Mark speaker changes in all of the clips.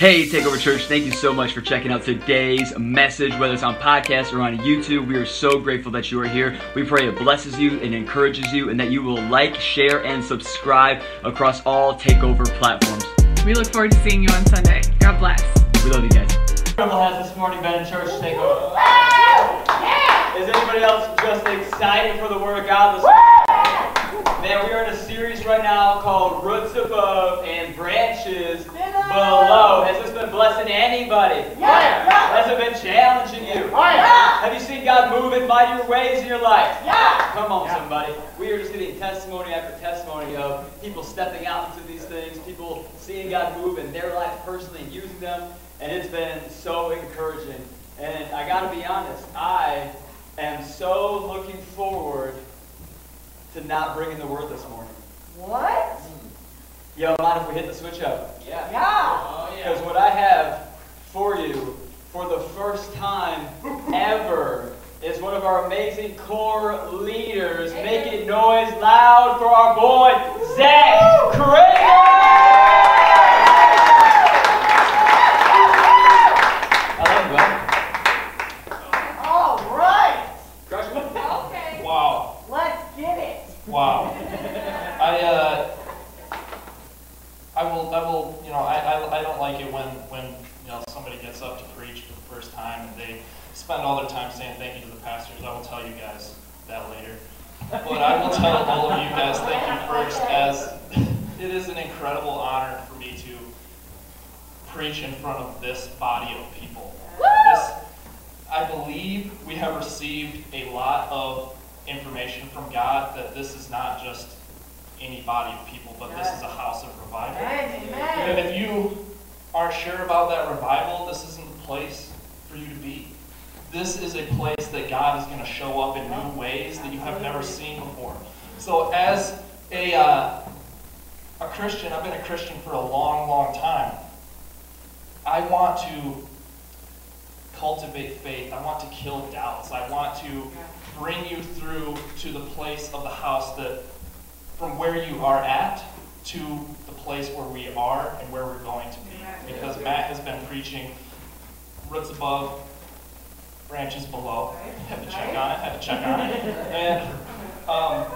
Speaker 1: Hey, Takeover Church, thank you so much for checking out today's message, whether it's on podcast or on YouTube. We are so grateful that you are here. We pray it blesses you and encourages you, and that you will like, share, and subscribe across all Takeover platforms.
Speaker 2: We look forward to seeing you on Sunday. God bless.
Speaker 1: We love you guys.
Speaker 3: Incredible has this morning been in church takeover. Is anybody else just excited for the Word of God this morning? Man, we are in a series right now called Roots Above and Branches Below. Has this been blessing anybody? Yeah. Has it been challenging you? Oh, yeah. Have you seen God move in mightier ways in your life? Yeah. Come on, somebody. We are just getting testimony after testimony of people stepping out into these things, people seeing God move in their life personally and using them, and it's been so encouraging. And I got to be honest, I am so looking forward to not bring in the word this morning.
Speaker 4: What?
Speaker 3: Yo, mind if we hit the switch up?
Speaker 4: Yeah. Yeah.
Speaker 3: Oh, because what I have for you for the first time ever is one of our amazing core leaders making noise loud for our boy, Zach Kramer! I love you, bud.
Speaker 4: All right.
Speaker 3: Crush me.
Speaker 4: Okay.
Speaker 5: Wow.
Speaker 4: Let's get it.
Speaker 5: Wow. I uh, I will I will you know I, I, I don't like it when when you know somebody gets up to preach for the first time and they spend all their time saying thank you to the pastors. I will tell you guys that later. But I will tell all of you guys thank you first as it is an incredible honor for me to preach in front of this body of people. This I believe we have received a lot of information from God that this is not just any body of people, but this is a house of revival. And if you aren't sure about that revival, this isn't the place for you to be. This is a place that God is going to show up in new ways that you have never seen before. So, as a, uh, a Christian, I've been a Christian for a long, long time. I want to cultivate faith. I want to kill doubts. I want to bring you through to the place of the house that from where you are at to the place where we are and where we're going to be. Because Matt has been preaching roots above, branches below. Had to check on it, had to check on it. And um,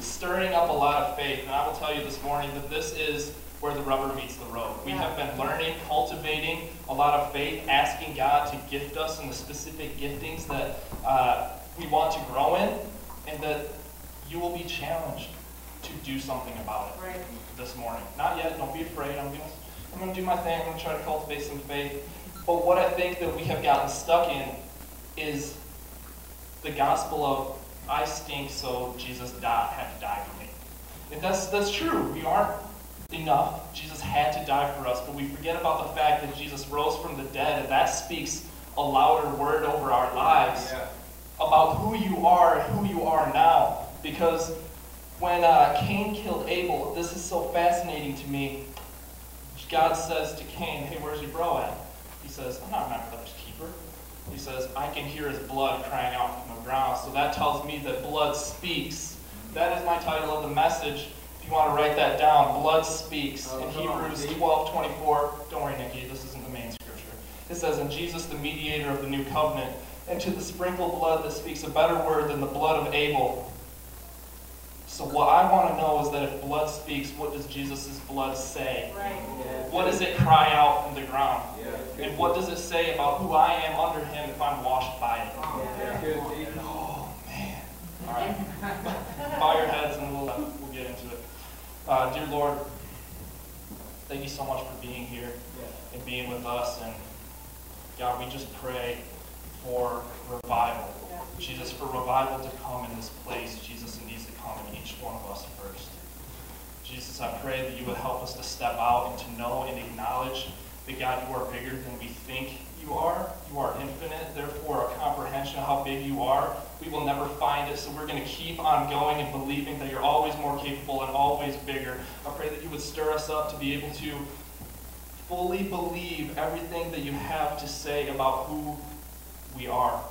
Speaker 5: stirring up a lot of faith. And I will tell you this morning that this is where the rubber meets the road. We have been learning, cultivating a lot of faith, asking God to gift us in the specific giftings that uh, we want to grow in, and that you will be challenged to do something about it
Speaker 4: Right.
Speaker 5: this morning. Not yet, don't be afraid. I'm gonna, I'm gonna do my thing. I'm gonna try to cultivate some faith. But what I think that we have gotten stuck in is the gospel of I stink, so Jesus died, had to die for me. And that's that's true. We aren't enough. Jesus had to die for us, but we forget about the fact that Jesus rose from the dead, and that speaks a louder word over our lives about who you are and who you are now. Because when uh, Cain killed Abel, this is so fascinating to me. God says to Cain, Hey, where's your bro at? He says, I'm not my brother's keeper. He says, I can hear his blood crying out from the ground. So that tells me that blood speaks. That is my title of the message. If you want to write that down, blood speaks.
Speaker 3: Oh,
Speaker 5: In Hebrews
Speaker 3: Steve.
Speaker 5: 12 24, don't worry, Nikki, this isn't the main scripture. It says, In Jesus, the mediator of the new covenant, and to the sprinkled blood that speaks a better word than the blood of Abel. So, what I want to know is that if blood speaks, what does Jesus' blood say?
Speaker 4: Right.
Speaker 5: What does it cry out from the ground? And what does it say about who I am under him if I'm washed by it? Oh, man. All right. Bow your heads and we'll, uh, we'll get into it. Uh, dear Lord, thank you so much for being here and being with us. And God, we just pray for revival. Jesus, for revival to come in this place, Jesus, it needs to come in each one of us first. Jesus, I pray that you would help us to step out and to know and acknowledge that God, you are bigger than we think you are. You are infinite. Therefore, a comprehension of how big you are, we will never find it. So we're going to keep on going and believing that you're always more capable and always bigger. I pray that you would stir us up to be able to fully believe everything that you have to say about who we are.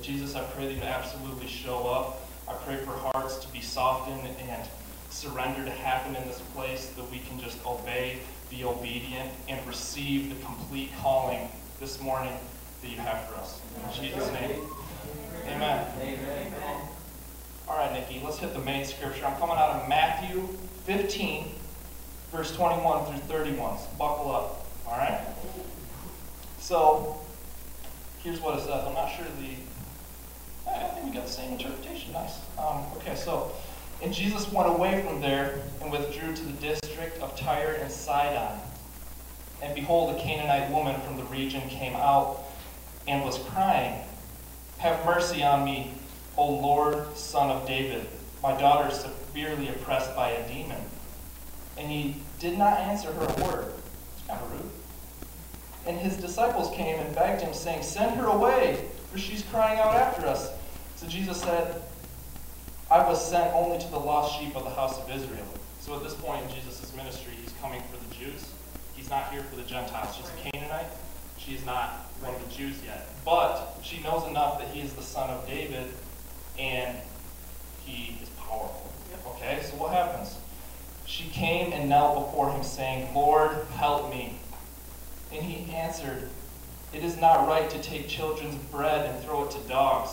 Speaker 5: Jesus, I pray that you absolutely show up. I pray for hearts to be softened and surrender to happen in this place, that we can just obey be obedient, and receive the complete calling this morning that you have for us. In Jesus' name. Amen. All right, Nikki, let's hit the main scripture. I'm coming out of Matthew 15, verse 21 through 31. So buckle up. All right? So, here's what it says. I'm not sure the. I think we got the same interpretation. Nice. Um, okay, so. And Jesus went away from there and withdrew to the district of Tyre and Sidon. And behold, a Canaanite woman from the region came out and was crying, Have mercy on me, O Lord, son of David. My daughter is severely oppressed by a demon. And he did not answer her a word. It's kind of rude. And his disciples came and begged him, saying, Send her away, for she's crying out after us. So Jesus said, I was sent only to the lost sheep of the house of Israel. So at this point in Jesus' ministry, he's coming for the Jews. He's not here for the Gentiles. She's a Canaanite. She's not one of the Jews yet. But she knows enough that he is the son of David and he is powerful. Okay, so what happens? She came and knelt before him, saying, Lord, help me. And he answered, It is not right to take children's bread and throw it to dogs.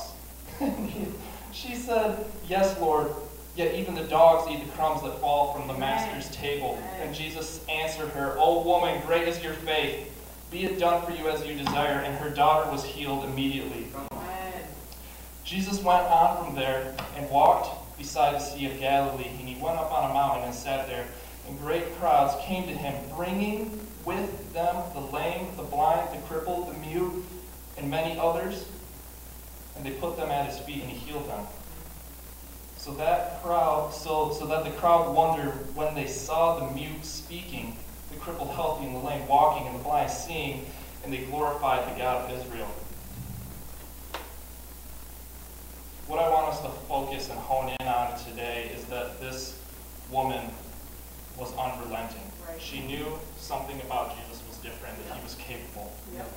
Speaker 5: she said, Yes, Lord, yet even the dogs eat the crumbs that fall from the master's table. And Jesus answered her, O woman, great is your faith. Be it done for you as you desire. And her daughter was healed immediately. Jesus went on from there and walked beside the Sea of Galilee, and he went up on a mountain and sat there. And great crowds came to him, bringing with them the lame, the blind, the crippled, the mute, and many others. And they put them at his feet, and he healed them. So that crowd, so, so that the crowd wondered when they saw the mute speaking, the crippled healthy, and the lame walking, and the blind seeing, and they glorified the God of Israel. What I want us to focus and hone in on today is that this woman was unrelenting.
Speaker 4: Right.
Speaker 5: She knew something about Jesus was different, that he was capable.
Speaker 4: Yep.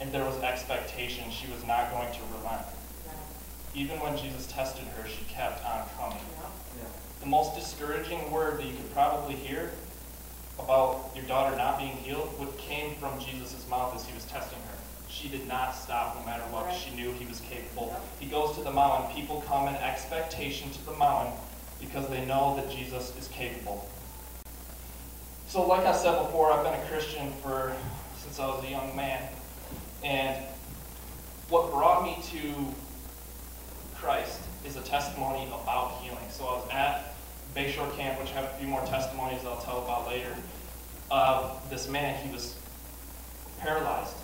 Speaker 5: And there was expectation she was not going to relent. Even when Jesus tested her, she kept on coming. The most discouraging word that you could probably hear about your daughter not being healed would came from Jesus' mouth as he was testing her. She did not stop no matter what.
Speaker 4: Right.
Speaker 5: She knew he was capable.
Speaker 4: Yep.
Speaker 5: He goes to the mountain. People come in expectation to the mountain because they know that Jesus is capable. So, like I said before, I've been a Christian for since I was a young man, and what brought me to Christ is a testimony about healing. So I was at Bayshore Camp, which I have a few more testimonies I'll tell about later. Of this man, he was paralyzed.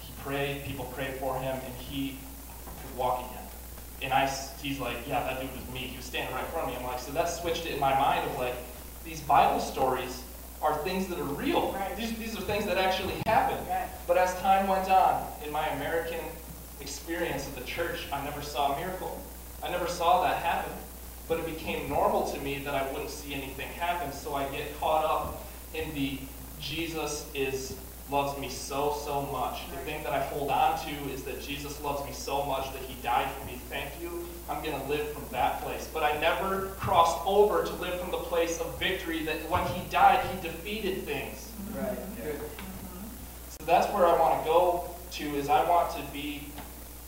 Speaker 5: He prayed, people prayed for him, and he could walk again. And I, he's like, yeah, that dude was me. He was standing right in front of me. I'm like, so that switched it in my mind of like, these Bible stories are things that are real.
Speaker 4: Right.
Speaker 5: These, these are things that actually happen.
Speaker 4: Right.
Speaker 5: But as time went on, in my American experience at the church, I never saw a miracle. I never saw that happen. But it became normal to me that I wouldn't see anything happen, so I get caught up in the Jesus is loves me so, so much. The thing that I hold on to is that Jesus loves me so much that he died for me. Thank you. I'm going to live from that place. But I never crossed over to live from the place of victory that when he died, he defeated things.
Speaker 3: Right. Good.
Speaker 5: So that's where I want to go to is I want to be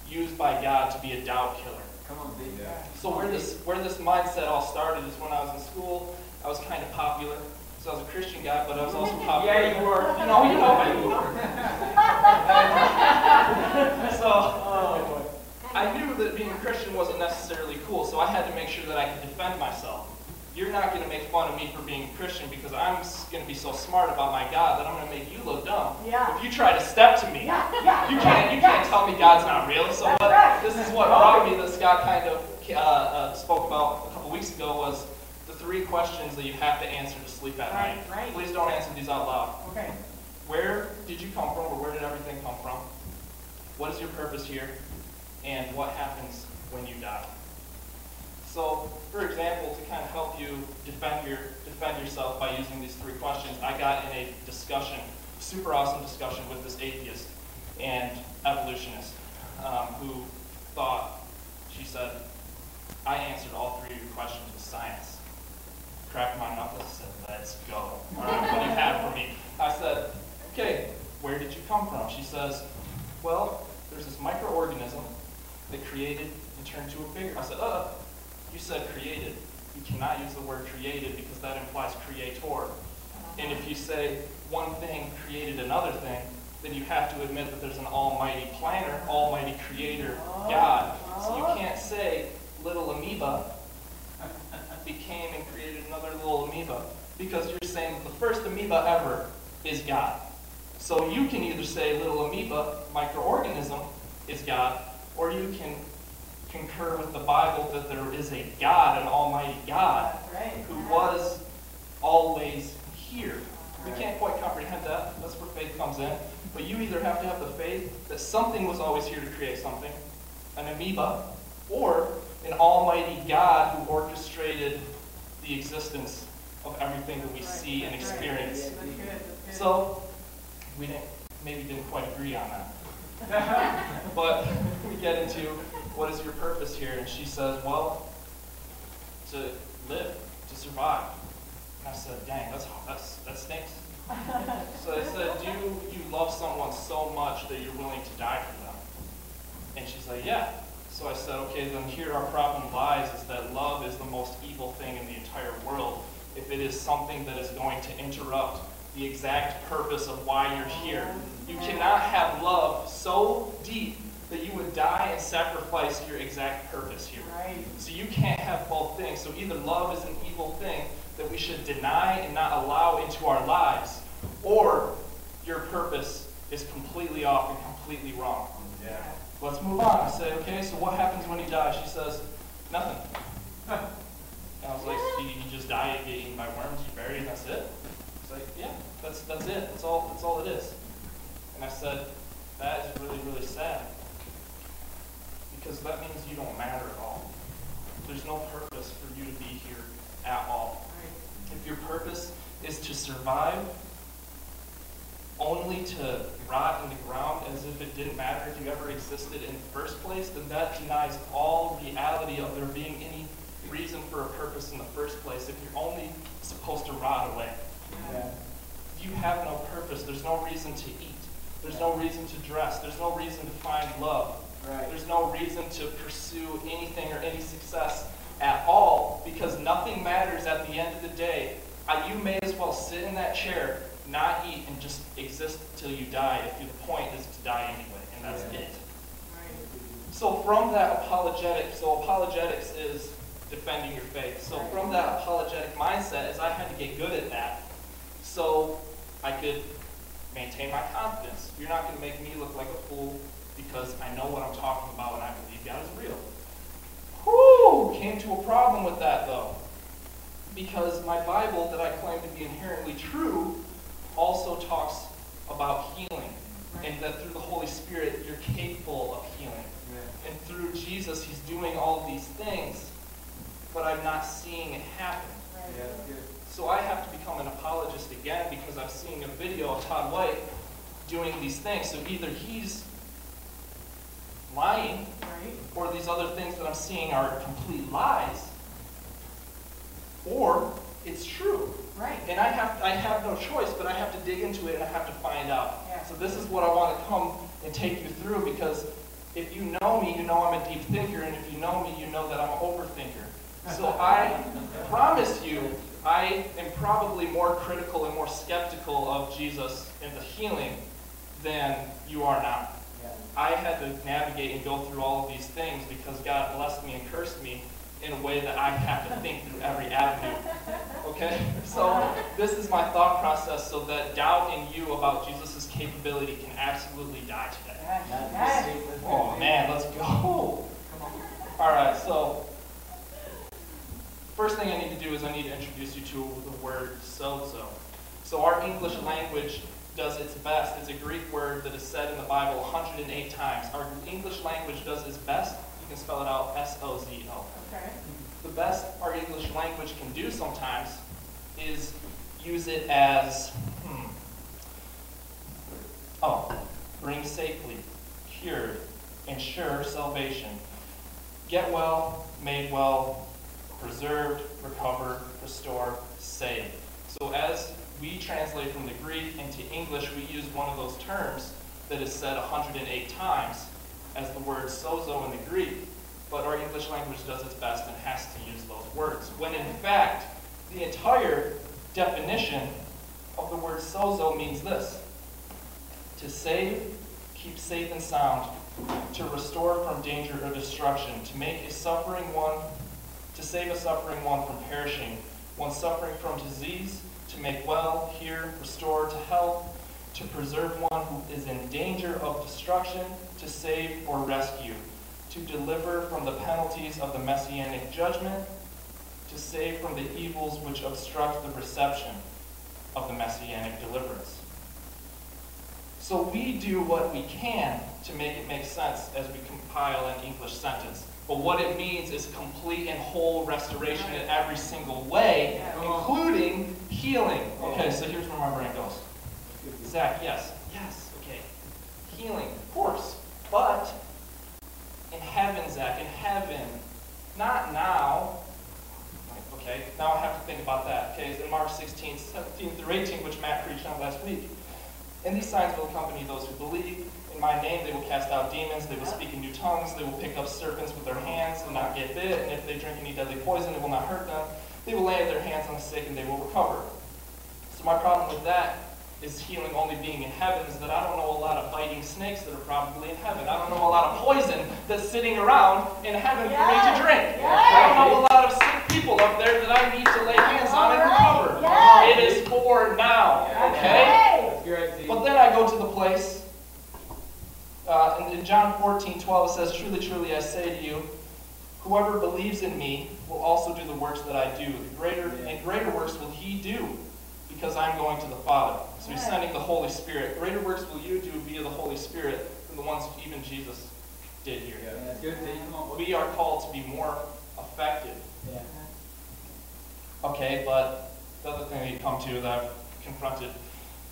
Speaker 5: used by God to be a doubt killer.
Speaker 3: Come on, big guy.
Speaker 5: So where this where this mindset all started is when I was in school, I was kind of popular. So I was a Christian guy, but I was also popular.
Speaker 3: Yeah, you were.
Speaker 5: You know, you know, you were. so
Speaker 3: Oh,
Speaker 5: I knew that being a Christian wasn't necessarily cool, so I had to make sure that I could defend myself. You're not going to make fun of me for being a Christian because I'm going to be so smart about my God that I'm going to make you look dumb.
Speaker 4: Yeah.
Speaker 5: If you try to step to me,
Speaker 4: Yeah, yeah.
Speaker 5: you can't you can't tell me God's not real. So what,
Speaker 4: right.
Speaker 5: this is what brought me that Scott kind of uh, uh, spoke about a couple weeks ago was the three questions that you have to answer to sleep at
Speaker 4: Right,
Speaker 5: night.
Speaker 4: right.
Speaker 5: Please don't answer these out loud.
Speaker 4: Okay.
Speaker 5: Where did you come from, or where did everything come from? What is your purpose here? And what happens when you die? So, for example, to kind of help you defend your defend yourself by using these three questions, I got in a discussion, super awesome discussion with this atheist and evolutionist um, who thought, she said, I answered all three of your questions with science. Cracked my knuckles and said, let's go. What do you have for me? I said, okay, where did you come from? She says, well, there's this microorganism that created and turned to a bigger. I said, uh, you said created. You cannot use the word created because that implies creator. And if you say one thing created another thing, then you have to admit that there's an almighty planner, almighty creator, God. So you can't say little amoeba became and created another little amoeba because you're saying the first amoeba ever is God. So you can either say little amoeba, microorganism, is God, or you can concur with the Bible that there is a God, an almighty God,
Speaker 4: Right.
Speaker 5: who was always here. We can't quite comprehend that. That's where faith comes in. But you either have to have the faith that something was always here to create something, an amoeba, or an almighty God who orchestrated the existence of everything that we see and experience.
Speaker 4: That's good. That's good.
Speaker 5: So, we didn't, maybe didn't quite agree on that. but we get into what is your purpose here? And she says, well, to live, to survive. And I said, dang, that's, that's, that stinks. so I said, do you love someone so much that you're willing to die for them? And she's like, yeah. So I said, okay, then here our problem lies is that love is the most evil thing in the entire world. If it is something that is going to interrupt the exact purpose of why you're here. You mm-hmm. cannot have love so deep that you would die and sacrifice your exact purpose here.
Speaker 4: Right.
Speaker 5: So you can't have both things. So either love is an evil thing that we should deny and not allow into our lives, or your purpose is completely off and completely wrong.
Speaker 3: Yeah.
Speaker 5: Let's move on. I say, okay, so what happens when you die? She says, nothing. And I was like, so you, just die and get eaten by worms, you bury, and that's it? It's like, yeah, that's that's it. That's all that's all it is. And I said, that is really, really sad. Because that means you don't matter at all. There's no purpose for you to be here at all. If your purpose is to survive, only to rot in the ground as if it didn't matter if you ever existed in the first place, then that denies all reality of there being any reason for a purpose in the first place if you're only supposed to rot away.
Speaker 3: Yeah.
Speaker 5: You have no purpose. There's no reason to eat. There's no reason to dress. There's no reason to find love.
Speaker 3: Right.
Speaker 5: There's no reason to pursue anything or any success at all because nothing matters at the end of the day. Uh, you may as well sit in that chair, not eat, and just exist till you die if the point is to die anyway, and that's
Speaker 3: Yeah.
Speaker 5: it. So from that apologetic, so apologetics is defending your faith. So from that apologetic mindset is I had to get good at that so I could maintain my confidence. You're not going to make me look like a fool because I know what I'm talking about and I believe God is real. Whew, came to a problem with that though. Because my Bible that I claim to be inherently true also talks about healing. And that through the Holy Spirit you're capable of healing.
Speaker 3: Yeah.
Speaker 5: And through Jesus, he's doing all of these things, but I'm not seeing it happen.
Speaker 3: Yeah.
Speaker 5: So I have to become an apologist again because I'm seeing a video of Todd White doing these things. So either he's lying
Speaker 4: Right.
Speaker 5: or these other things that I'm seeing are complete lies, or it's true.
Speaker 4: Right.
Speaker 5: And I have I have no choice, but I have to dig into it and I have to find out.
Speaker 4: Yeah.
Speaker 5: So this is what I want to come and take you through because if you know me, you know I'm a deep thinker, and if you know me, you know that I'm an overthinker. So I promise you, I am probably more critical and more skeptical of Jesus and the healing than you are now.
Speaker 3: Yeah.
Speaker 5: I had to navigate and go through all of these things because God blessed me and cursed me in a way that I have to think through every avenue. Okay? So this is my thought process so that doubt in you about Jesus' capability can absolutely die today. Oh man, let's go. Alright, so first thing I need to do is I need to introduce you to the word sozo. So our English language does its best. It's a Greek word that is said in the Bible 108 times. Our English language does its best. You can spell it out S-O-Z-O.
Speaker 4: Okay.
Speaker 5: The best our English language can do sometimes is use it as, hmm, oh, bring safely, cured, ensure salvation, get well, made well, preserved, recover, restore, save. So as we translate from the Greek into English, we use one of those terms that is said 108 times as the word sozo in the Greek, but our English language does its best and has to use those words. When in fact, the entire definition of the word sozo means this to save, keep safe and sound, to restore from danger or destruction, to make a suffering one, to save a suffering one from perishing, one suffering from disease, to make well, heal, restore to health, to preserve one who is in danger of destruction, to save or rescue, to deliver from the penalties of the messianic judgment, to save from the evils which obstruct the reception of the messianic deliverance. So we do what we can to make it make sense as we compile an English sentence. But what it means is complete and whole restoration in every single way, including healing. Okay, so here's where my brain goes. Zach, yes, yes, okay. Healing, of course. But in heaven, Zach, in heaven, not now. Okay, now I have to think about that. Okay, it's in Mark 16, 17 through 18, which Matt preached on last week. And these signs will accompany those who believe. In my name they will cast out demons, they will speak in new tongues, they will pick up serpents with their hands and not get bit, and if they drink any deadly poison, it will not hurt them. They will lay their hands on the sick and they will recover. So my problem with that is healing only being in heaven is that I don't know a lot of biting snakes that are probably in heaven. I don't know a lot of poison that's sitting around in heaven for me to drink. I don't know a lot of sick people up there that I need to lay hands on and recover. It is for now. Okay? But then I go to the place, uh, in, in John 14, 12, it says, Truly, truly, I say to you, whoever believes in me will also do the works that I do. The greater and greater works will he do, because I'm going to the Father. So he's sending the Holy Spirit. Greater works will you do via the Holy Spirit than the ones even Jesus did here.
Speaker 3: See.
Speaker 5: We are called to be more effective.
Speaker 3: Yeah.
Speaker 5: Okay, but the other thing that you come to that I've confronted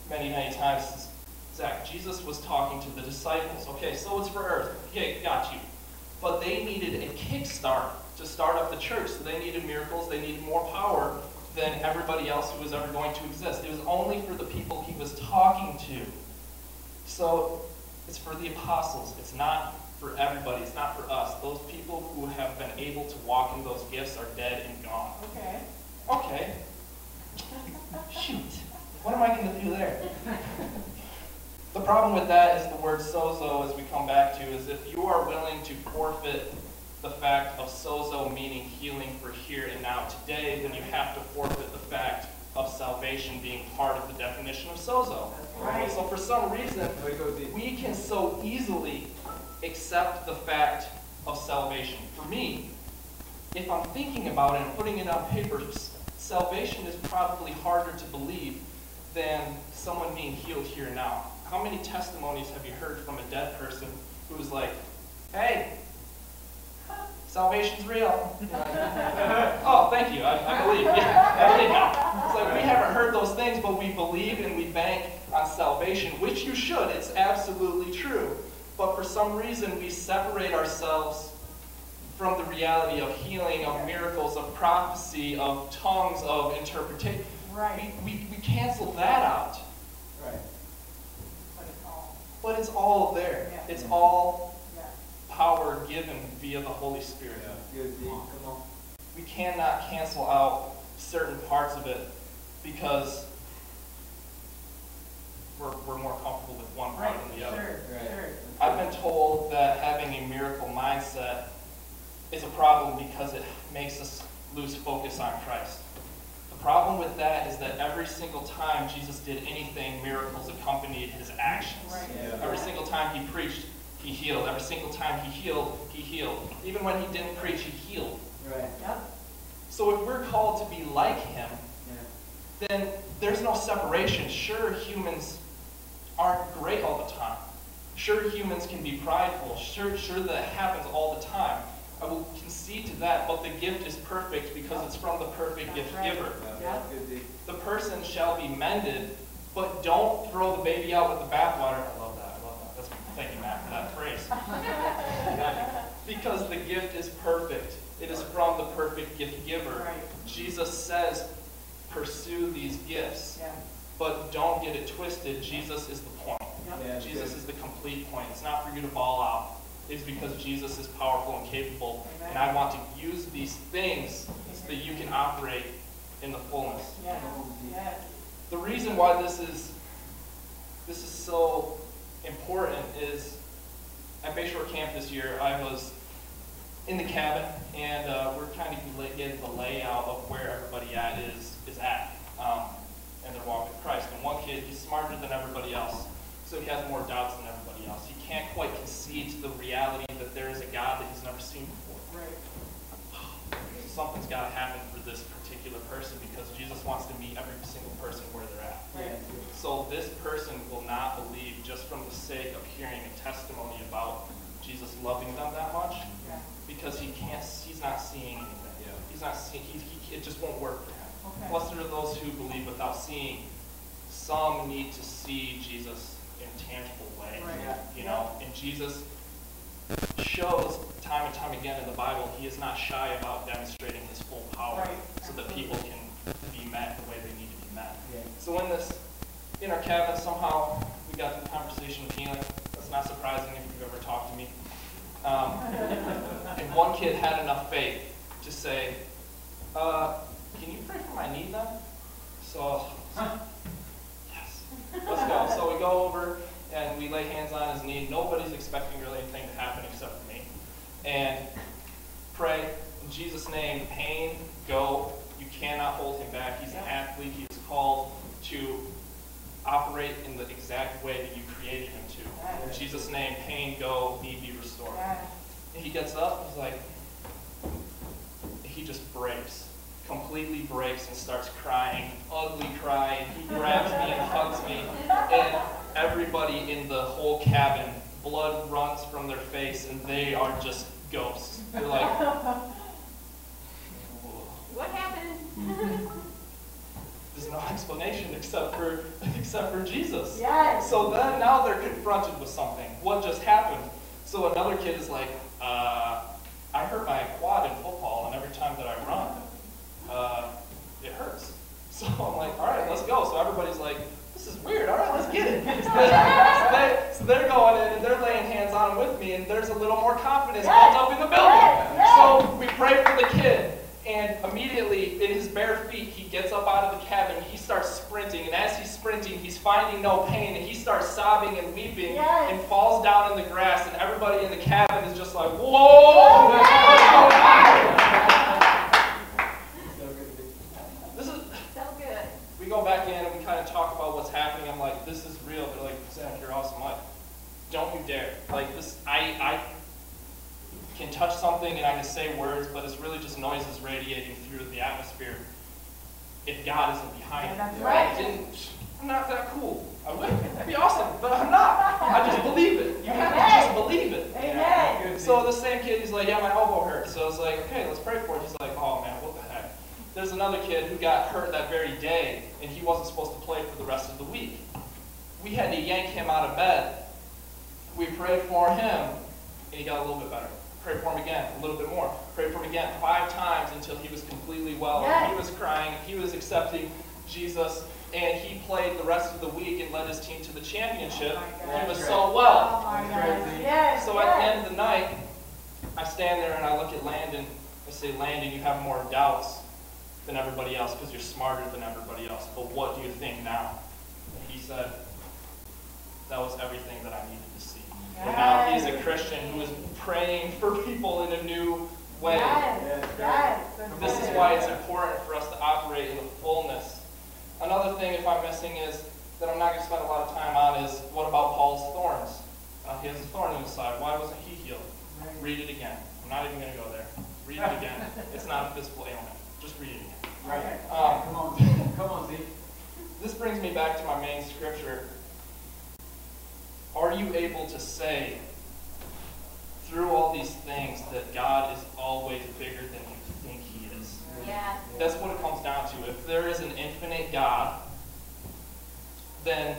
Speaker 5: many, many times is Zach, Jesus was talking to the disciples. Okay, so it's for earth. Okay, got you. But they needed a kickstart to start up the church. So they needed miracles, they needed more power than everybody else who was ever going to exist. It was only for the people he was talking to. So it's for the apostles. It's not for everybody. It's not for us. Those people who have been able to walk in those gifts are dead and gone.
Speaker 4: Okay.
Speaker 5: Okay. Shoot. What am I going to do there? The problem with that is the word sozo, as we come back to, is if you are willing to forfeit the fact of sozo meaning healing for here and now today, then you have to forfeit the fact of salvation being part of the definition of sozo.
Speaker 4: right.
Speaker 5: So for some reason,
Speaker 3: Way to go, D.
Speaker 5: we can so easily accept the fact of salvation. For me, if I'm thinking about it and putting it on paper, salvation is probably harder to believe than someone being healed here and now. How many testimonies have you heard from a dead person who's like, hey, salvation's real? oh, thank you. I, I believe. Yeah, I believe now. It's like we haven't heard those things, but we believe and we bank on salvation, which you should. It's absolutely true. But for some reason, we separate ourselves from the reality of healing, of miracles, of prophecy, of tongues, of interpretation.
Speaker 4: Right.
Speaker 5: We, we, we cancel that out.
Speaker 3: Right.
Speaker 4: But it's all,
Speaker 5: But it's all there.
Speaker 4: Yeah.
Speaker 5: It's all
Speaker 4: yeah.
Speaker 5: power given via the Holy Spirit.
Speaker 3: Good, D. Come on.
Speaker 5: We cannot cancel out certain parts of it because we're, we're more comfortable with one part
Speaker 4: Right,
Speaker 5: than the other.
Speaker 4: sure,
Speaker 3: Right.
Speaker 4: sure.
Speaker 5: I've been told that having a miracle mindset is a problem because it makes us lose focus on Christ. The problem with that is that every single time Jesus did anything, miracles accompanied his actions.
Speaker 4: Right.
Speaker 3: Yeah.
Speaker 5: Every single time he preached, he healed. Every single time he healed, he healed. Even when he didn't preach, he healed.
Speaker 3: Right.
Speaker 4: Yep.
Speaker 5: So if we're called to be like him,
Speaker 3: Yeah.
Speaker 5: then there's no separation. Sure, humans aren't great all the time. Sure, humans can be prideful. Sure, sure that happens all the time. I will concede to that, but the gift is perfect because it's from the perfect gift
Speaker 4: right.
Speaker 5: giver.
Speaker 3: Yeah. Good,
Speaker 5: The person shall be mended, but don't throw the baby out with the bathwater. I love that. I love that. That's, thank you, Matt, for that phrase. because the gift is perfect. It is from the perfect gift giver.
Speaker 4: Right.
Speaker 5: Jesus says, pursue these gifts.
Speaker 4: Yeah.
Speaker 5: But don't get it twisted. Jesus is the point.
Speaker 4: Yep.
Speaker 3: Yeah,
Speaker 5: Jesus
Speaker 3: good.
Speaker 5: is the complete point. It's not for you to ball out. It's because Jesus is powerful and capable.
Speaker 4: Amen.
Speaker 5: And I want to use these things so that you can operate in the fullness.
Speaker 4: Yes. Yes.
Speaker 5: The reason why this is this is so important is at Bayshore Camp this year, I was in the cabin, and uh, we're kind of getting the layout of where everybody at is is at, um, and their walk with Christ. And one kid, he's smarter than everybody else, so he has more doubts than everybody else. He can't quite concede to the reality that there is a God that he's never seen before.
Speaker 4: Right.
Speaker 5: Something's got to happen for this particular person because Jesus wants to meet every single person where they're at.
Speaker 4: Right.
Speaker 5: So this person will not believe just from the sake of hearing a testimony about Jesus loving them that much
Speaker 4: Yeah.
Speaker 5: because he can't, he's not seeing anything.
Speaker 3: Yeah.
Speaker 5: He's not seeing, he, he, it just won't work for him.
Speaker 4: Okay.
Speaker 5: Blessed are those who believe without seeing. Some need to see Jesus in a tangible way.
Speaker 4: Right.
Speaker 5: You know, and Jesus shows time and time again in the Bible he is not shy about demonstrating his full power
Speaker 4: Right.
Speaker 5: so that people can be met the way they need to be met.
Speaker 3: Yeah.
Speaker 5: So in this, in our cabin, somehow we got the conversation with healing. That's not surprising if you've ever talked to me. Um, and one kid had enough faith to say, uh, "Can you pray for my knee then?" So, yes, let's go. So we go over and we lay hands on his knee. Nobody's expecting really anything to happen except for me. And pray in Jesus' name. Pain, go. You cannot hold him back. He's an athlete. He is called to operate in the exact way that you created him to. In Jesus' name, pain, go, need be restored. And he gets up, he's like, he just breaks, completely breaks and starts crying, ugly crying. He grabs me and hugs me, and everybody in the whole cabin, blood runs from their face, and they are just ghosts. They're like,
Speaker 4: What happened?
Speaker 5: there's no explanation except for except for Jesus.
Speaker 4: Yes.
Speaker 5: So then now they're confronted with something. What just happened? So another kid is like, uh, I hurt my quad in football, and every time that I run, uh, it hurts. So I'm like, all right, let's go. So everybody's like, this is weird. All right, let's get it. So, they, so, they, so they're going in and they're laying hands on him with me, and there's a little more confidence built up in the building. So we pray for the kid, and immediately in his bare feet, he gets up out of the cabin. He starts sprinting, and as he's sprinting, he's finding no pain, and he starts sobbing and weeping,
Speaker 4: Yes.
Speaker 5: and falls down in the grass, and everybody in the cabin is just like, "Whoa!" This is.
Speaker 4: So good.
Speaker 5: We go back in and we kind of talk about what's happening. I'm like, "This is real." They're like, "Zach, you're awesome." I'm like, "Don't you dare!" Like this, I I can touch something and I can say words, but it's really just noises radiating through the atmosphere. If God isn't behind it,
Speaker 4: That's
Speaker 5: I didn't. I'm not that cool. I would. That'd be awesome, but I'm not. I just believe it. You have to just believe it.
Speaker 4: Amen.
Speaker 5: So the same kid, he's like, yeah, my elbow hurts. So I was like, okay, let's pray for it. He's like, oh man, what the heck? There's another kid who got hurt that very day, and he wasn't supposed to play for the rest of the week. We had to yank him out of bed. We prayed for him, and he got a little bit better. Prayed for him again, a little bit more. Prayed for him again, five times until he was completely well.
Speaker 4: Yes.
Speaker 5: He was crying, he was accepting Jesus, and he played the rest of the week and led his team to the championship.
Speaker 4: Oh my God.
Speaker 5: he was
Speaker 3: That's
Speaker 5: so
Speaker 4: Oh
Speaker 5: well.
Speaker 4: my
Speaker 3: That's
Speaker 4: God. Yes.
Speaker 5: So at the end of the night, I stand there and I look at Landon. I say, Landon, you have more doubts than everybody else because you're smarter than everybody else. But what do you think now? And he said, that was everything that I needed to see. And now he's a Christian who is praying for people in a new way.
Speaker 4: Yes. Yes.
Speaker 5: This is why it's important for us to operate in the fullness. Another thing, if I'm missing, is that I'm not going to spend a lot of time on is what about Paul's thorns? Uh, he has a thorn in his side. Why wasn't he healed? Read it again. I'm not even going to go there. Read it again. It's not a physical ailment. Just read it again.
Speaker 3: Right.
Speaker 5: Um,
Speaker 3: Come on, come on, Zeke.
Speaker 5: this brings me back to my main scripture. Are you able to say, through all these things, that God is always bigger than you think He is?
Speaker 4: Yes.
Speaker 5: That's what it comes down to. If there is an infinite God, then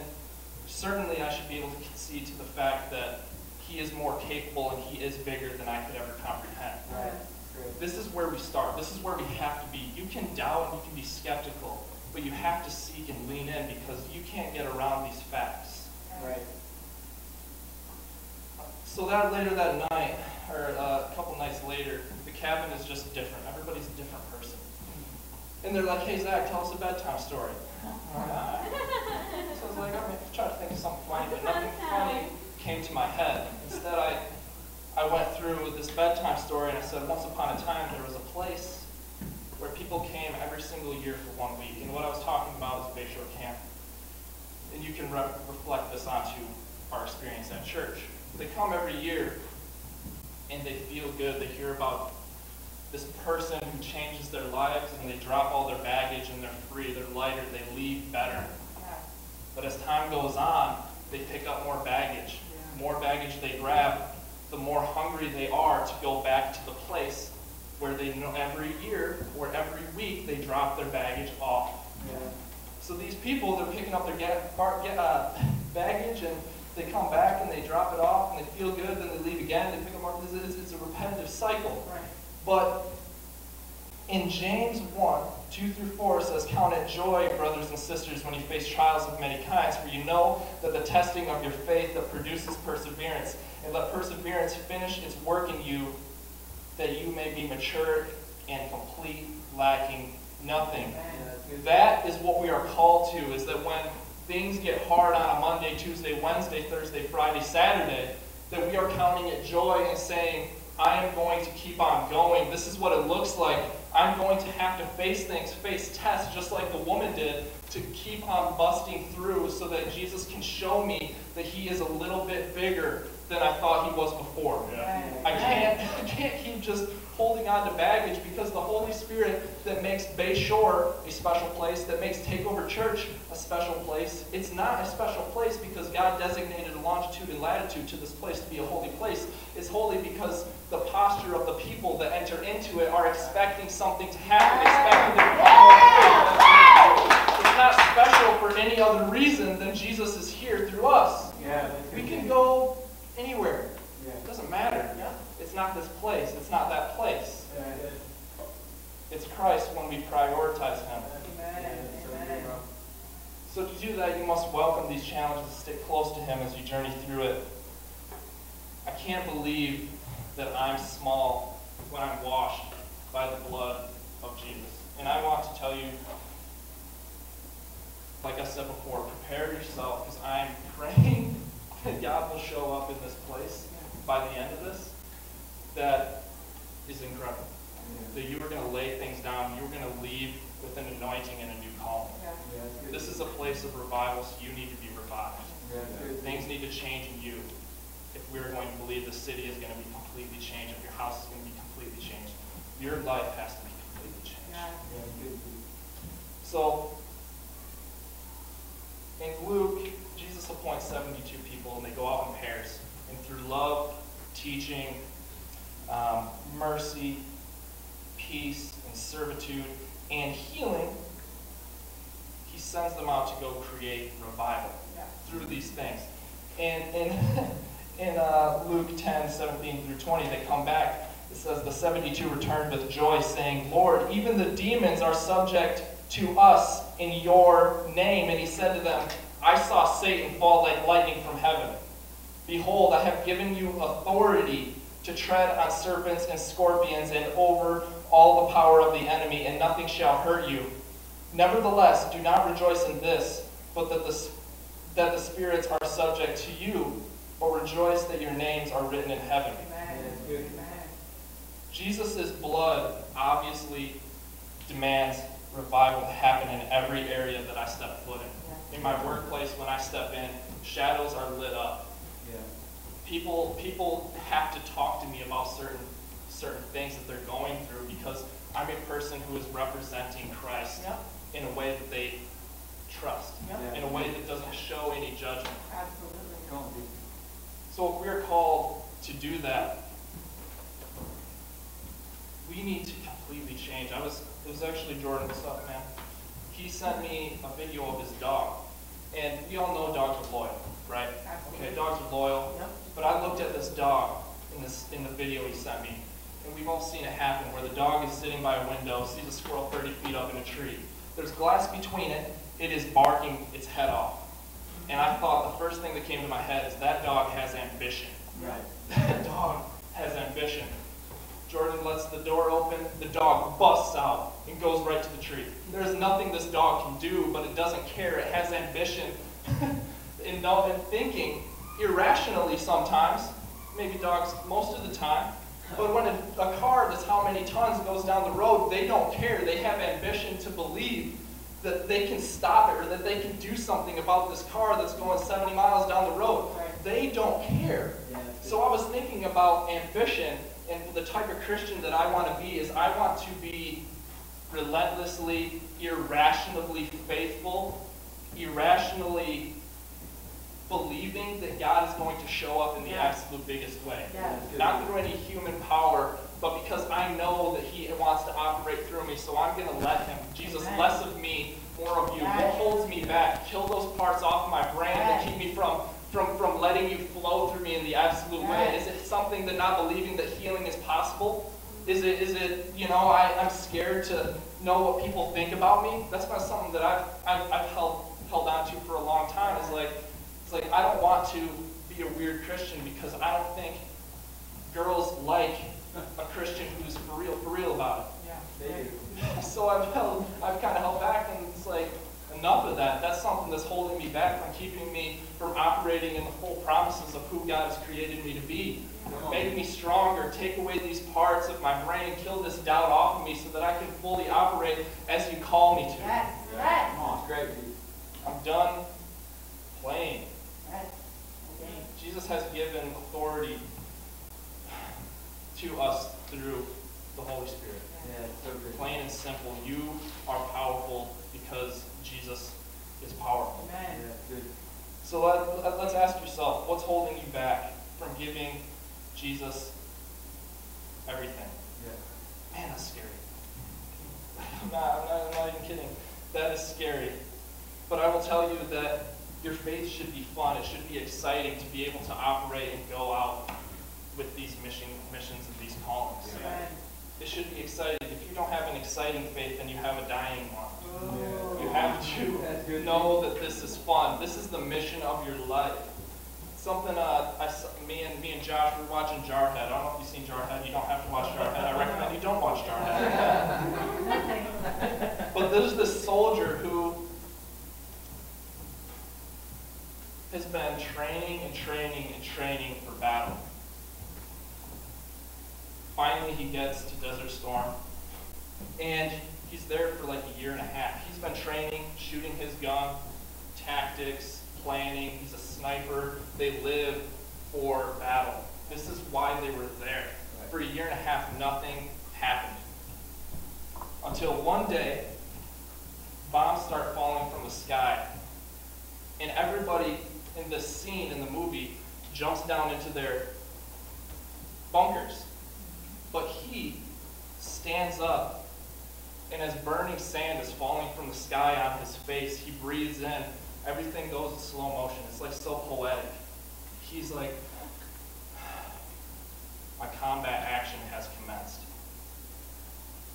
Speaker 5: certainly I should be able to concede to the fact that He is more capable and He is bigger than I could ever comprehend.
Speaker 4: Yes.
Speaker 5: This is where we start. This is where we have to be. You can doubt and you can be skeptical, but you have to seek and lean in because you can't get around these facts.
Speaker 3: Right.
Speaker 5: So that later that night, or uh, a couple nights later, the cabin is just different. Everybody's a different person. And they're like, hey, Zach, tell us a bedtime story. Alright. So I was like, I'm going to try to think of something funny, but nothing funny came to my head. Instead, I, I went through this bedtime story and I said, once upon a time, there was a place where people came every single year for one week. And what I was talking about is a Bayshore Camp. And you can re- reflect this onto our experience at church. They come every year and they feel good. They hear about this person who changes their lives and they drop all their baggage and they're free, they're lighter, they leave better. But as time goes on, they pick up more baggage. More baggage they grab, the more hungry they are to go back to the place where they know every year or every week they drop their baggage off. So these people, they're picking up their ga- bar- ga- uh, baggage and they come back and they drop it off and they feel good, then they leave again, they pick up more. It's, it's- it's a repetitive cycle.
Speaker 4: Right.
Speaker 5: But in James 1, 2 through 4 it says, Count it joy, brothers and sisters, when you face trials of many kinds, for you know that the testing of your faith that produces perseverance, and let perseverance finish its work in you, that you may be mature and complete, lacking nothing. That is what we are called to, is that when things get hard on a Monday, Tuesday, Wednesday, Thursday, Friday, Saturday, that we are counting it joy and saying, I am going to keep on going. This is what it looks like. I'm going to have to face things, face tests, just like the woman did, to keep on busting through so that Jesus can show me that he is a little bit bigger than I thought he was before. I can't, I can't keep just holding on to baggage because the Holy Spirit that makes Bay Shore a special place, that makes Takeover Church a special place, it's not a special place because God designated a longitude and latitude to this place to be a holy place. It's holy because the posture of the people that enter into it are expecting something to happen, expecting the It's not special for any other reason than Jesus is here through us.
Speaker 3: Yeah.
Speaker 5: We can go anywhere.
Speaker 3: Yeah.
Speaker 5: It doesn't matter. It's not this place. It's not that place. It's Christ when we prioritize Him. So to do that, you must welcome these challenges, stick close to Him as you journey through it. I can't believe that I'm small when I'm washed by the blood of Jesus. And I want to tell you, like I said before, prepare yourself because I'm praying that God will show up in this place by the end of this. That is incredible. That you are going to lay things down, you're going to leave with an anointing and a new calling. This is a place of revival, so you need to be revived. Things need to change in you. If we're going to believe the city is going to be completely changed, if your house is going to be completely changed, your life has to be completely changed. So, in Luke, Jesus appoints 72 people, and they go out in pairs. And through love, teaching, um, mercy, peace, and servitude, and healing, he sends them out to go create revival through these things. And in, in uh, Luke 10, 17 through 20, they come back. It says, The 72 returned with joy, saying, Lord, even the demons are subject to us in your name. And he said to them, I saw Satan fall like lightning from heaven. Behold, I have given you authority to tread on serpents and scorpions and over all the power of the enemy, and nothing shall hurt you. Nevertheless, do not rejoice in this, but that the, that the spirits are subject to you, but rejoice that your names are written in heaven. Jesus' blood obviously demands revival to happen in every area that I step foot in. In my workplace, when I step in, shadows are lit up. People, people have to talk to me about certain, certain things that they're going through because I'm a person who is representing Christ in a way that they trust, in a way that doesn't show any judgment. Absolutely. So if we're called to do that, we need to completely change. I was, it was actually Jordan, what's up, man? He sent me a video of his dog. And we all know dogs are loyal, right? Absolutely. Okay, dogs are loyal. But I looked at this dog in this in the video he sent me, and we've all seen it happen, where the dog is sitting by a window, sees a squirrel 30 feet up in a tree. There's glass between it, it is barking its head off. And I thought the first thing that came to my head is that dog has ambition.
Speaker 3: Right.
Speaker 5: That dog has ambition. Jordan lets the door open, the dog busts out and goes right to the tree. There's nothing this dog can do, but it doesn't care. It has ambition in, in thinking irrationally sometimes, maybe dogs most of the time. But when a, a car that's how many tons goes down the road, they don't care. They have ambition to believe that they can stop it or that they can do something about this car that's going 70 miles down the road. They don't care. So I was thinking about ambition and the type of Christian that I want to be is I want to be relentlessly, irrationally faithful, irrationally believing that God is going to show up in the
Speaker 4: Yeah.
Speaker 5: absolute biggest way.
Speaker 4: Yeah.
Speaker 5: Not through any human power, but because I know that He wants to operate through me, so I'm going to let Him. Jesus,
Speaker 4: Amen.
Speaker 5: less of me, more of you.
Speaker 4: Yes.
Speaker 5: What holds me back? Kill those parts off my brain that keep me from, from, from letting you flow through me in the absolute way. Is it something that not believing that healing is possible? Is it, is it you know, I, I'm scared to know what people think about me? That's been something that I've, I've, I've held, held on to for a long time. Is like, like, I don't want to be a weird Christian because I don't think girls like a Christian who's for real, for real about it.
Speaker 4: Yeah.
Speaker 3: They do.
Speaker 5: it. So I've held, I've kind of held back and it's like, enough of that. That's something that's holding me back from keeping me from operating in the full promises of who God has created me to be. Make me stronger, take away these parts of my brain, kill this doubt off of me so that I can fully operate as you call me to.
Speaker 4: Yes. Yes.
Speaker 3: Come on, great, dude.
Speaker 5: I'm done playing. Jesus has given authority to us through the Holy Spirit.
Speaker 3: Yeah, so.
Speaker 5: Plain and simple, you are powerful because Jesus is powerful.
Speaker 4: Amen.
Speaker 3: good.
Speaker 5: So let, let- let's ask yourself, what's holding you back from giving Jesus everything?
Speaker 3: Yeah.
Speaker 5: Man, that's scary. I'm not, I'm, not, I'm not even kidding. That is scary. But I will tell you that your faith should be fun. It should be exciting to be able to operate and go out with these mission, missions and these callings.
Speaker 4: Amen.
Speaker 5: It should be exciting. If you don't have an exciting faith, then you have a dying one.
Speaker 4: Oh.
Speaker 5: You have to know that this is fun. This is the mission of your life. Something uh, I, saw- me and me and Josh were watching Jarhead. I don't know if you've seen Jarhead. You don't have to watch Jarhead. I recommend you don't watch Jarhead. But there's this soldier who has been training and training and training for battle. Finally, he gets to Desert Storm, and he's there for like a year and a half. He's been training, shooting his gun, tactics, planning. He's a sniper. They live for battle. This is why they were there. For a year and a half, nothing happened. Until one day, bombs start falling from the sky. And everybody in this scene in the movie jumps down into their bunkers. But he stands up, and as burning sand is falling from the sky on his face, he breathes in. Everything goes in slow motion. It's like so poetic. He's like, my combat action has commenced.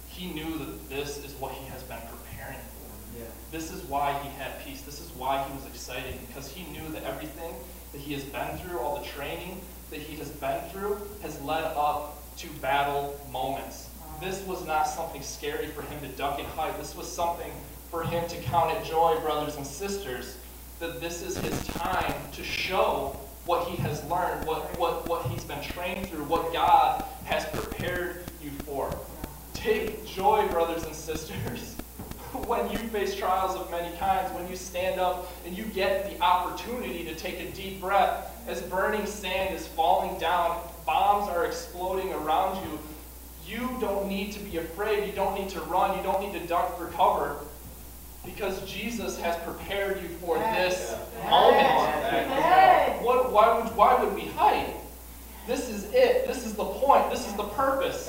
Speaker 5: He knew that this is what he has been preparing for.
Speaker 3: Yeah.
Speaker 5: This is why he had peace. This is why he was excited because he knew that everything that he has been through, all the training that he has been through, has led up to battle moments. This was not something scary for him to duck and hide. This was something for him to count it joy, brothers and sisters, that this is his time to show what he has learned, what, what, what he's been trained through, what God has prepared you for. Take joy, brothers and sisters, when you face trials of many kinds, when you stand up and you get the opportunity to take a deep breath as burning sand is falling down, bombs are exploding around you. You don't need to be afraid. You don't need to run. You don't need to duck for cover because Jesus has prepared you for this moment. What, why, would, why would we hide? This is it. This is the point. This is the purpose.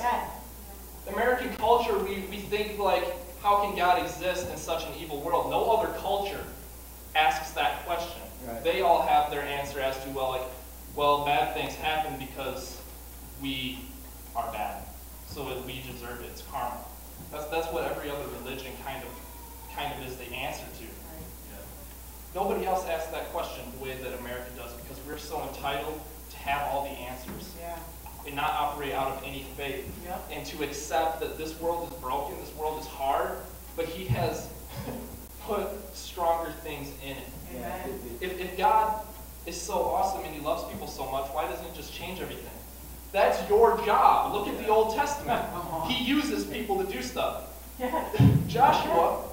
Speaker 5: American culture, we, we think like, how can God exist in such an evil world? No other culture asks that question.
Speaker 3: Right.
Speaker 5: They all have their answer as to, well, like, well, bad things happen because we are bad. so it, we deserve it. It's karma. That's that's what every other religion kind of kind of is the answer to. Nobody else asks that question the way that America does because we're so entitled to have all the answers
Speaker 4: Yeah.
Speaker 5: And not operate out of any faith
Speaker 4: Yep.
Speaker 5: and to accept that this world is broken, this world is hard, but He has put stronger things in it.
Speaker 4: Amen.
Speaker 5: If, if God is so awesome and He loves people so much, why doesn't He just change everything? That's your job. Look at the Old Testament. Uh-huh. He uses people to do stuff.
Speaker 4: Yeah.
Speaker 5: Joshua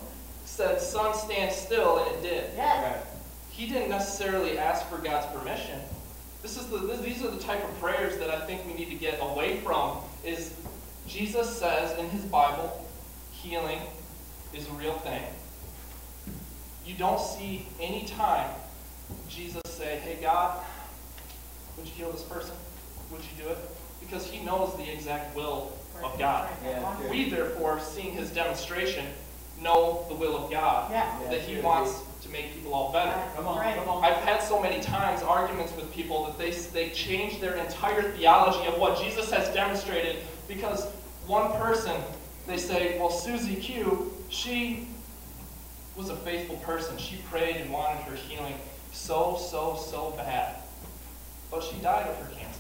Speaker 5: said, Sun, stand still, and it did.
Speaker 4: Yes.
Speaker 5: He didn't necessarily ask for God's permission. This is the, these are the type of prayers that I think we need to get away from. Is Jesus says in his Bible, healing is a real thing. You don't see any time Jesus say, "Hey God, would you heal this person? Would you do it?" Because he knows the exact will of God.
Speaker 1: Yeah.
Speaker 5: We therefore, seeing his demonstration, know the will of God
Speaker 4: Yeah.
Speaker 5: that he wants to make people all better.
Speaker 1: Come on,
Speaker 4: Right.
Speaker 1: come on.
Speaker 5: I've had so many times arguments with people that they, they change their entire theology of what Jesus has demonstrated because one person, they say, well, Susie Q, she was a faithful person. She prayed and wanted her healing so, so, so bad. But she died of her cancer.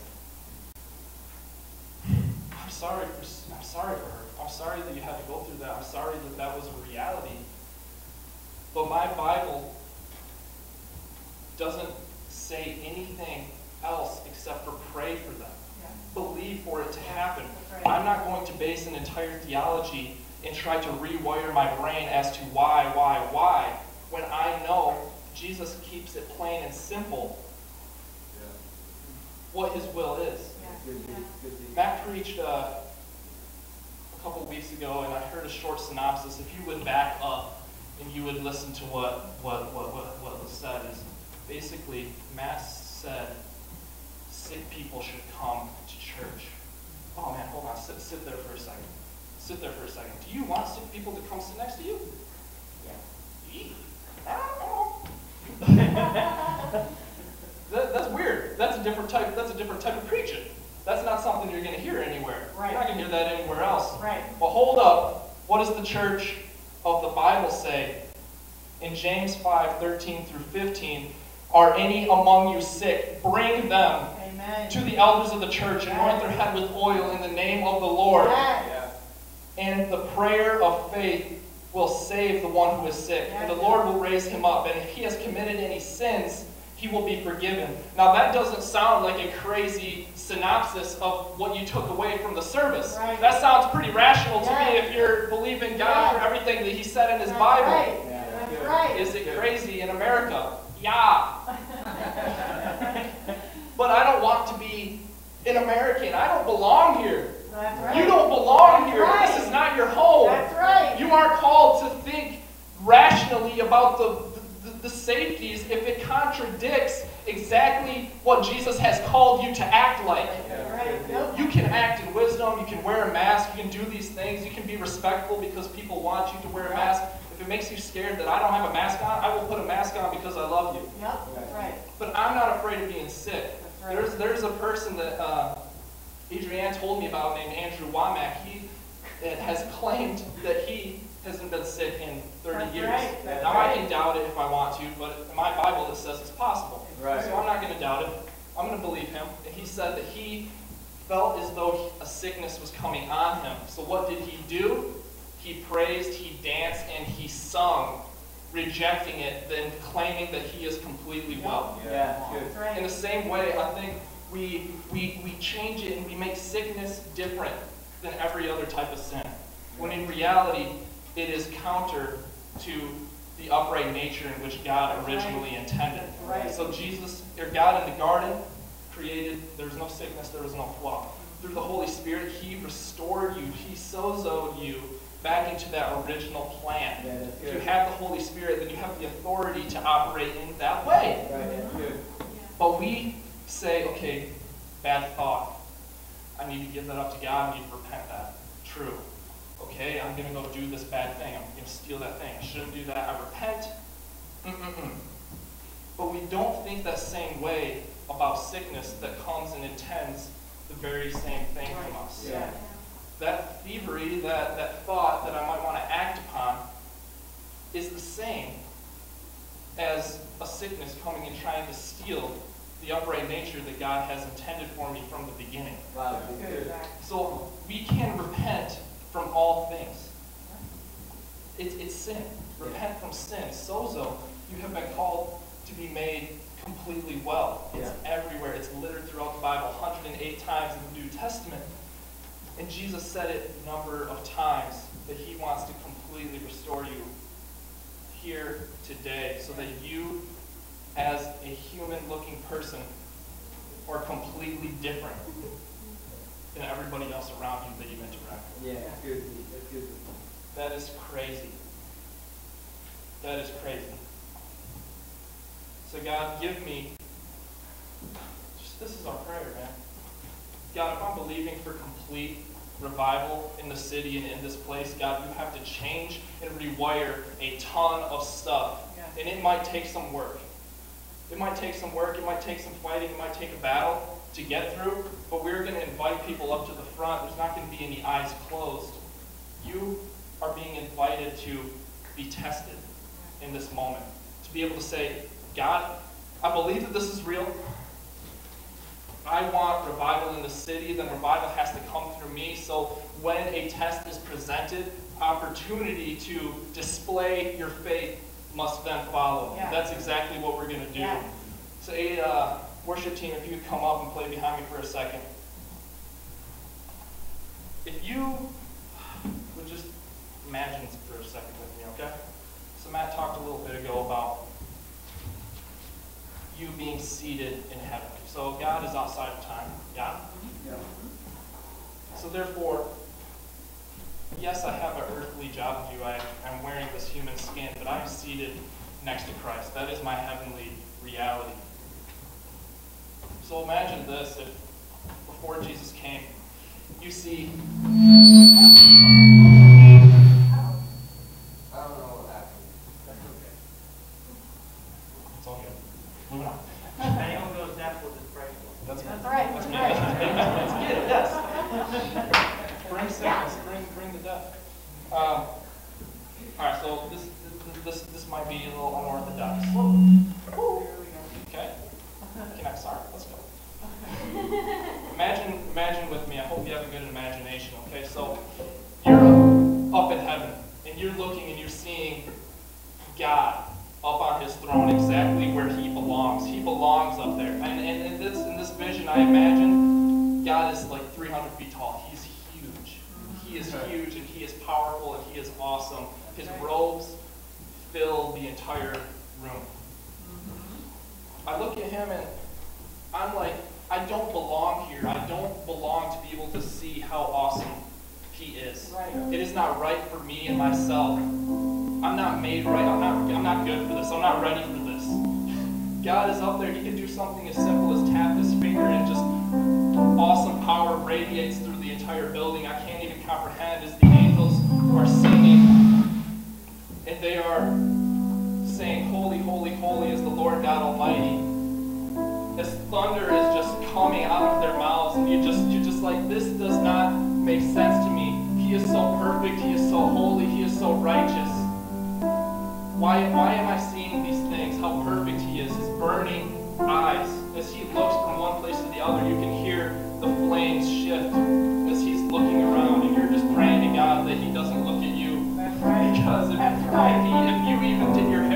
Speaker 5: I'm sorry for, I'm sorry for her. I'm sorry that you had to go through that. I'm sorry that that was a reality. But my Bible doesn't say anything else except for pray for them.
Speaker 4: Yeah.
Speaker 5: Believe for it to happen.
Speaker 4: Right.
Speaker 5: I'm not going to base an entire theology and try to rewire my brain as to why, why, why, when I know Jesus keeps it plain and simple what his will is.
Speaker 4: Yeah. Yeah.
Speaker 5: Matt preached uh, a couple weeks ago, and I heard a short synopsis. If you would back up and you would listen to what what what what, what was said, is basically Matt said sick people should come to church. Oh man, hold on, sit sit there for a second. Sit there for a second. Do you want sick people to come sit next to you? Eek. I don't know. That, that's weird. That's a different type. That's a different type of preaching. That's not something you're going to hear anywhere.
Speaker 4: Right.
Speaker 5: You're not going to hear that anywhere else.
Speaker 4: Right.
Speaker 5: Well, hold up. What does the church of the Bible say? In James 5, 13 through 15, are any among you sick? Bring them
Speaker 4: Amen.
Speaker 5: to the elders of the church, and anoint their head with oil in the name of the Lord. And the prayer of faith will save the one who is sick. And the Lord will raise him up. And if he has committed any sins, he will be forgiven. Now, that doesn't sound like a crazy synopsis of what you took away from the service.
Speaker 4: Right.
Speaker 5: That sounds pretty rational to me if you're believing God for everything that he said in his
Speaker 4: That's
Speaker 5: Bible.
Speaker 4: Right.
Speaker 1: Yeah,
Speaker 4: That's right.
Speaker 5: Is it crazy in America? Yeah. but I don't want to be an American. I don't belong here.
Speaker 4: That's right.
Speaker 5: You don't belong
Speaker 4: That's
Speaker 5: here.
Speaker 4: right.
Speaker 5: This is not your home.
Speaker 4: That's right.
Speaker 5: You aren't called to think rationally about the, the, safeties if it contradicts exactly what Jesus has called you to act like.
Speaker 4: That's right. Nope.
Speaker 5: You can act in wisdom, you can wear a mask, you can do these things, you can be respectful because people want you to wear a mask. If it makes you scared that I don't have a mask on, I will put a mask on because I love you.
Speaker 4: Yep. Right.
Speaker 5: But I'm not afraid of being sick.
Speaker 4: Right.
Speaker 5: There's there's a person that uh, Adrienne told me about named Andrew Wommack. He uh, has claimed that he hasn't been sick in 30
Speaker 4: That's
Speaker 5: years.
Speaker 4: right. That's
Speaker 5: now I can doubt it if I want to, but in my Bible it says it's possible.
Speaker 1: Right.
Speaker 5: So I'm not going to doubt it. I'm going to believe him. And he said that he felt as though a sickness was coming on him. So what did he do? He praised, he danced, and he sung, rejecting it, then claiming that he is completely well.
Speaker 1: Yeah, good.
Speaker 4: Right.
Speaker 5: In the same way, I think we, we, we change it and we make sickness different than every other type of sin. When in reality, it is counter to the upright nature in which God originally intended.
Speaker 4: Right.
Speaker 5: So Jesus, or God in the garden, created, there was no sickness, there was no flaw. Through the Holy Spirit, He restored you, He sozoed you back into that original plan.
Speaker 1: Yeah, that's
Speaker 5: If you have the Holy Spirit, then you have the authority to operate in that way.
Speaker 1: Right, that's good.
Speaker 5: But we say, okay, bad thought. I need to give that up to God. I need to repent that. True. Okay, I'm going to go do this bad thing. I'm going to steal that thing. I shouldn't do that. I repent. Mm-mm-mm. But we don't think that same way about sickness that comes and intends the very same thing from us.
Speaker 1: Yeah.
Speaker 5: that thievery, that, that thought that I might want to act upon, is the same as a sickness coming and trying to steal the upright nature that God has intended for me from the beginning.
Speaker 3: Wow, good.
Speaker 5: So we can repent from all things. It's, it's sin. Repent from sin. Sozo, you have been called to be made completely well. It's everywhere. It's littered throughout the Bible, 108 times in the New Testament. And Jesus said it a number of times that he wants to completely restore you here today so that you, as a human looking person, are completely different than everybody else around you that you interact with.
Speaker 3: Yeah, that's good. That's good.
Speaker 5: That is crazy. That is crazy. So, God, give me. Just, this is our prayer, man. God, if I'm believing for complete revival in the city and in this place, God, you have to change and rewire a ton of stuff. And it might take some work. It might take some work, it might take some fighting, it might take a battle to get through, but we're going to invite people up to the front. There's not going to be any eyes closed. You are being invited to be tested in this moment. To be able to say, God, I believe that this is real. I want revival in the city, then revival has to come through me. So when a test is presented, opportunity to display your faith must then follow.
Speaker 4: Yeah.
Speaker 5: That's exactly what we're going to do.
Speaker 4: Yeah.
Speaker 5: So, a uh, worship team, if you could come up and play behind me for a second. If you would just imagine for a second with me, okay? So, Matt talked a little bit ago about you being seated in heaven. So, God is outside of time. Yeah? yeah. So, therefore, yes, I have an earthly job to do. I, I'm wearing this human skin, but I'm seated next to Christ. That is my heavenly reality. So imagine this if before Jesus came, you see.
Speaker 6: I don't know what.
Speaker 5: That's okay. It's all good. Moving on.
Speaker 3: Anyone goes deaf, we'll just pray for them.
Speaker 5: That's
Speaker 4: That's right,
Speaker 5: That's
Speaker 4: that's
Speaker 5: good.
Speaker 4: right.
Speaker 5: Yes. Bring sickness. Bring bring the death. Um, all right. So this this this might be a little unorthodox. Okay. Can I start? Let's go. Imagine imagine with me. I hope you have a good imagination. Okay. So you're up in heaven and you're looking and you're seeing God up on his throne exactly where he belongs. He belongs up there. And, and in, this, in this vision, I imagine God is like 300 feet tall. He's huge. He is huge and he is powerful and he is awesome. His robes fill the entire room. Mm-hmm. I look at him and I'm like, I don't belong here. I don't belong to be able to see how awesome he is.
Speaker 4: Right.
Speaker 5: It is not right for me and myself. I'm not made right. I'm not, I'm not good for this. I'm not ready for this. God is up there. He can do something as simple as tap his finger and just awesome power radiates through the entire building. I can't even comprehend as the angels are singing and they are saying, Holy, holy, holy is the Lord God Almighty. As thunder is just coming out of their mouths, and you just you're just like, this does not make sense to me. He is so perfect, he is so holy, he is so righteous. Why, why am I seeing these things? How perfect he is. His burning eyes. As he looks from one place to the other, you can hear the flames shift as he's looking around, and you're just praying to God that he doesn't look at you. Because if, if, he, if you even did your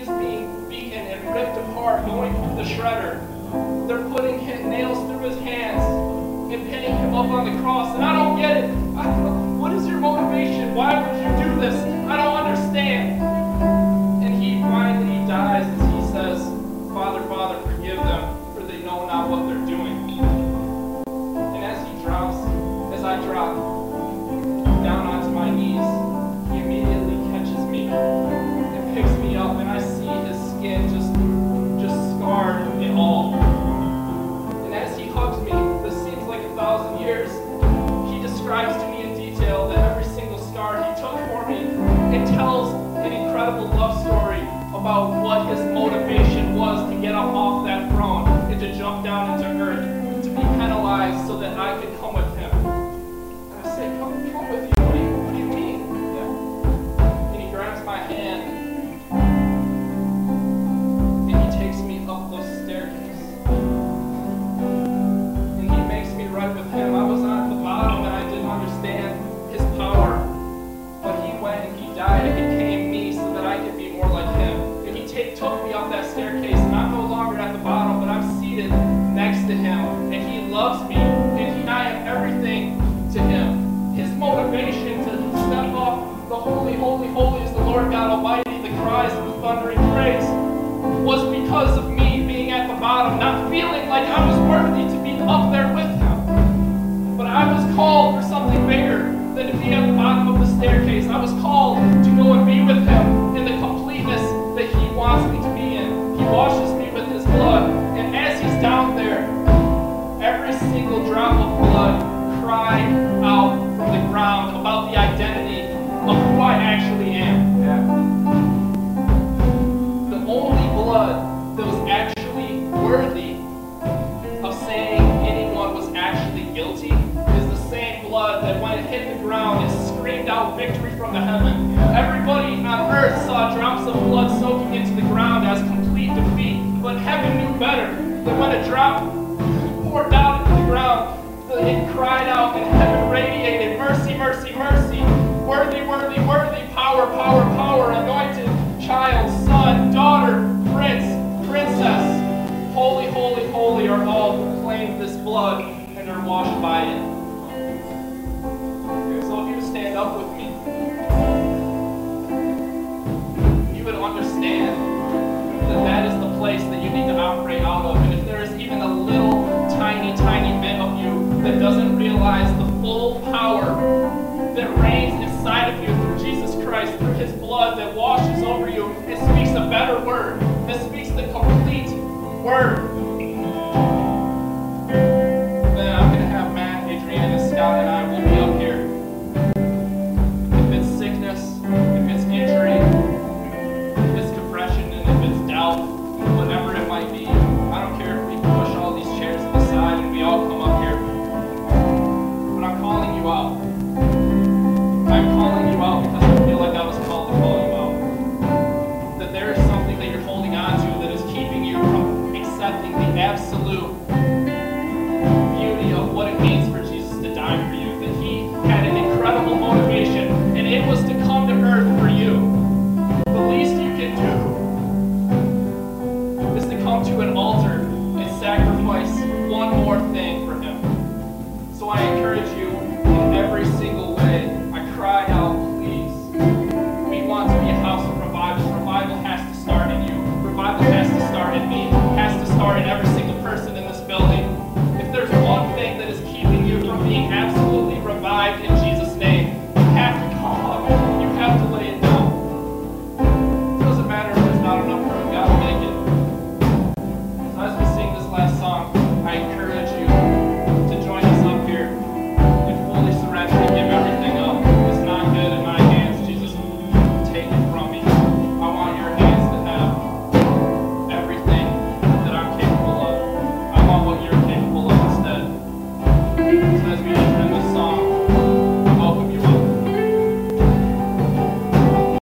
Speaker 5: his beacon and ripped apart, going through the shredder. They're putting nails through his hands and pinning him up on the cross. And I don't get it. Don't, what is your motivation? Why would you do this? I don't understand. And he finally dies as he says, Father, Father, forgive them, for they know not what they're doing. And as he drops, as I drop down onto my knees, he immediately catches me. about what his motivation was to get up off that throne and to jump down into earth, to be penalized so that I could come with him. And I say, come, come with you. What do you, what do you mean? Yeah. And he grabs my hand rise thundering praise was because of me being at the bottom, not feeling like I was worthy to be up there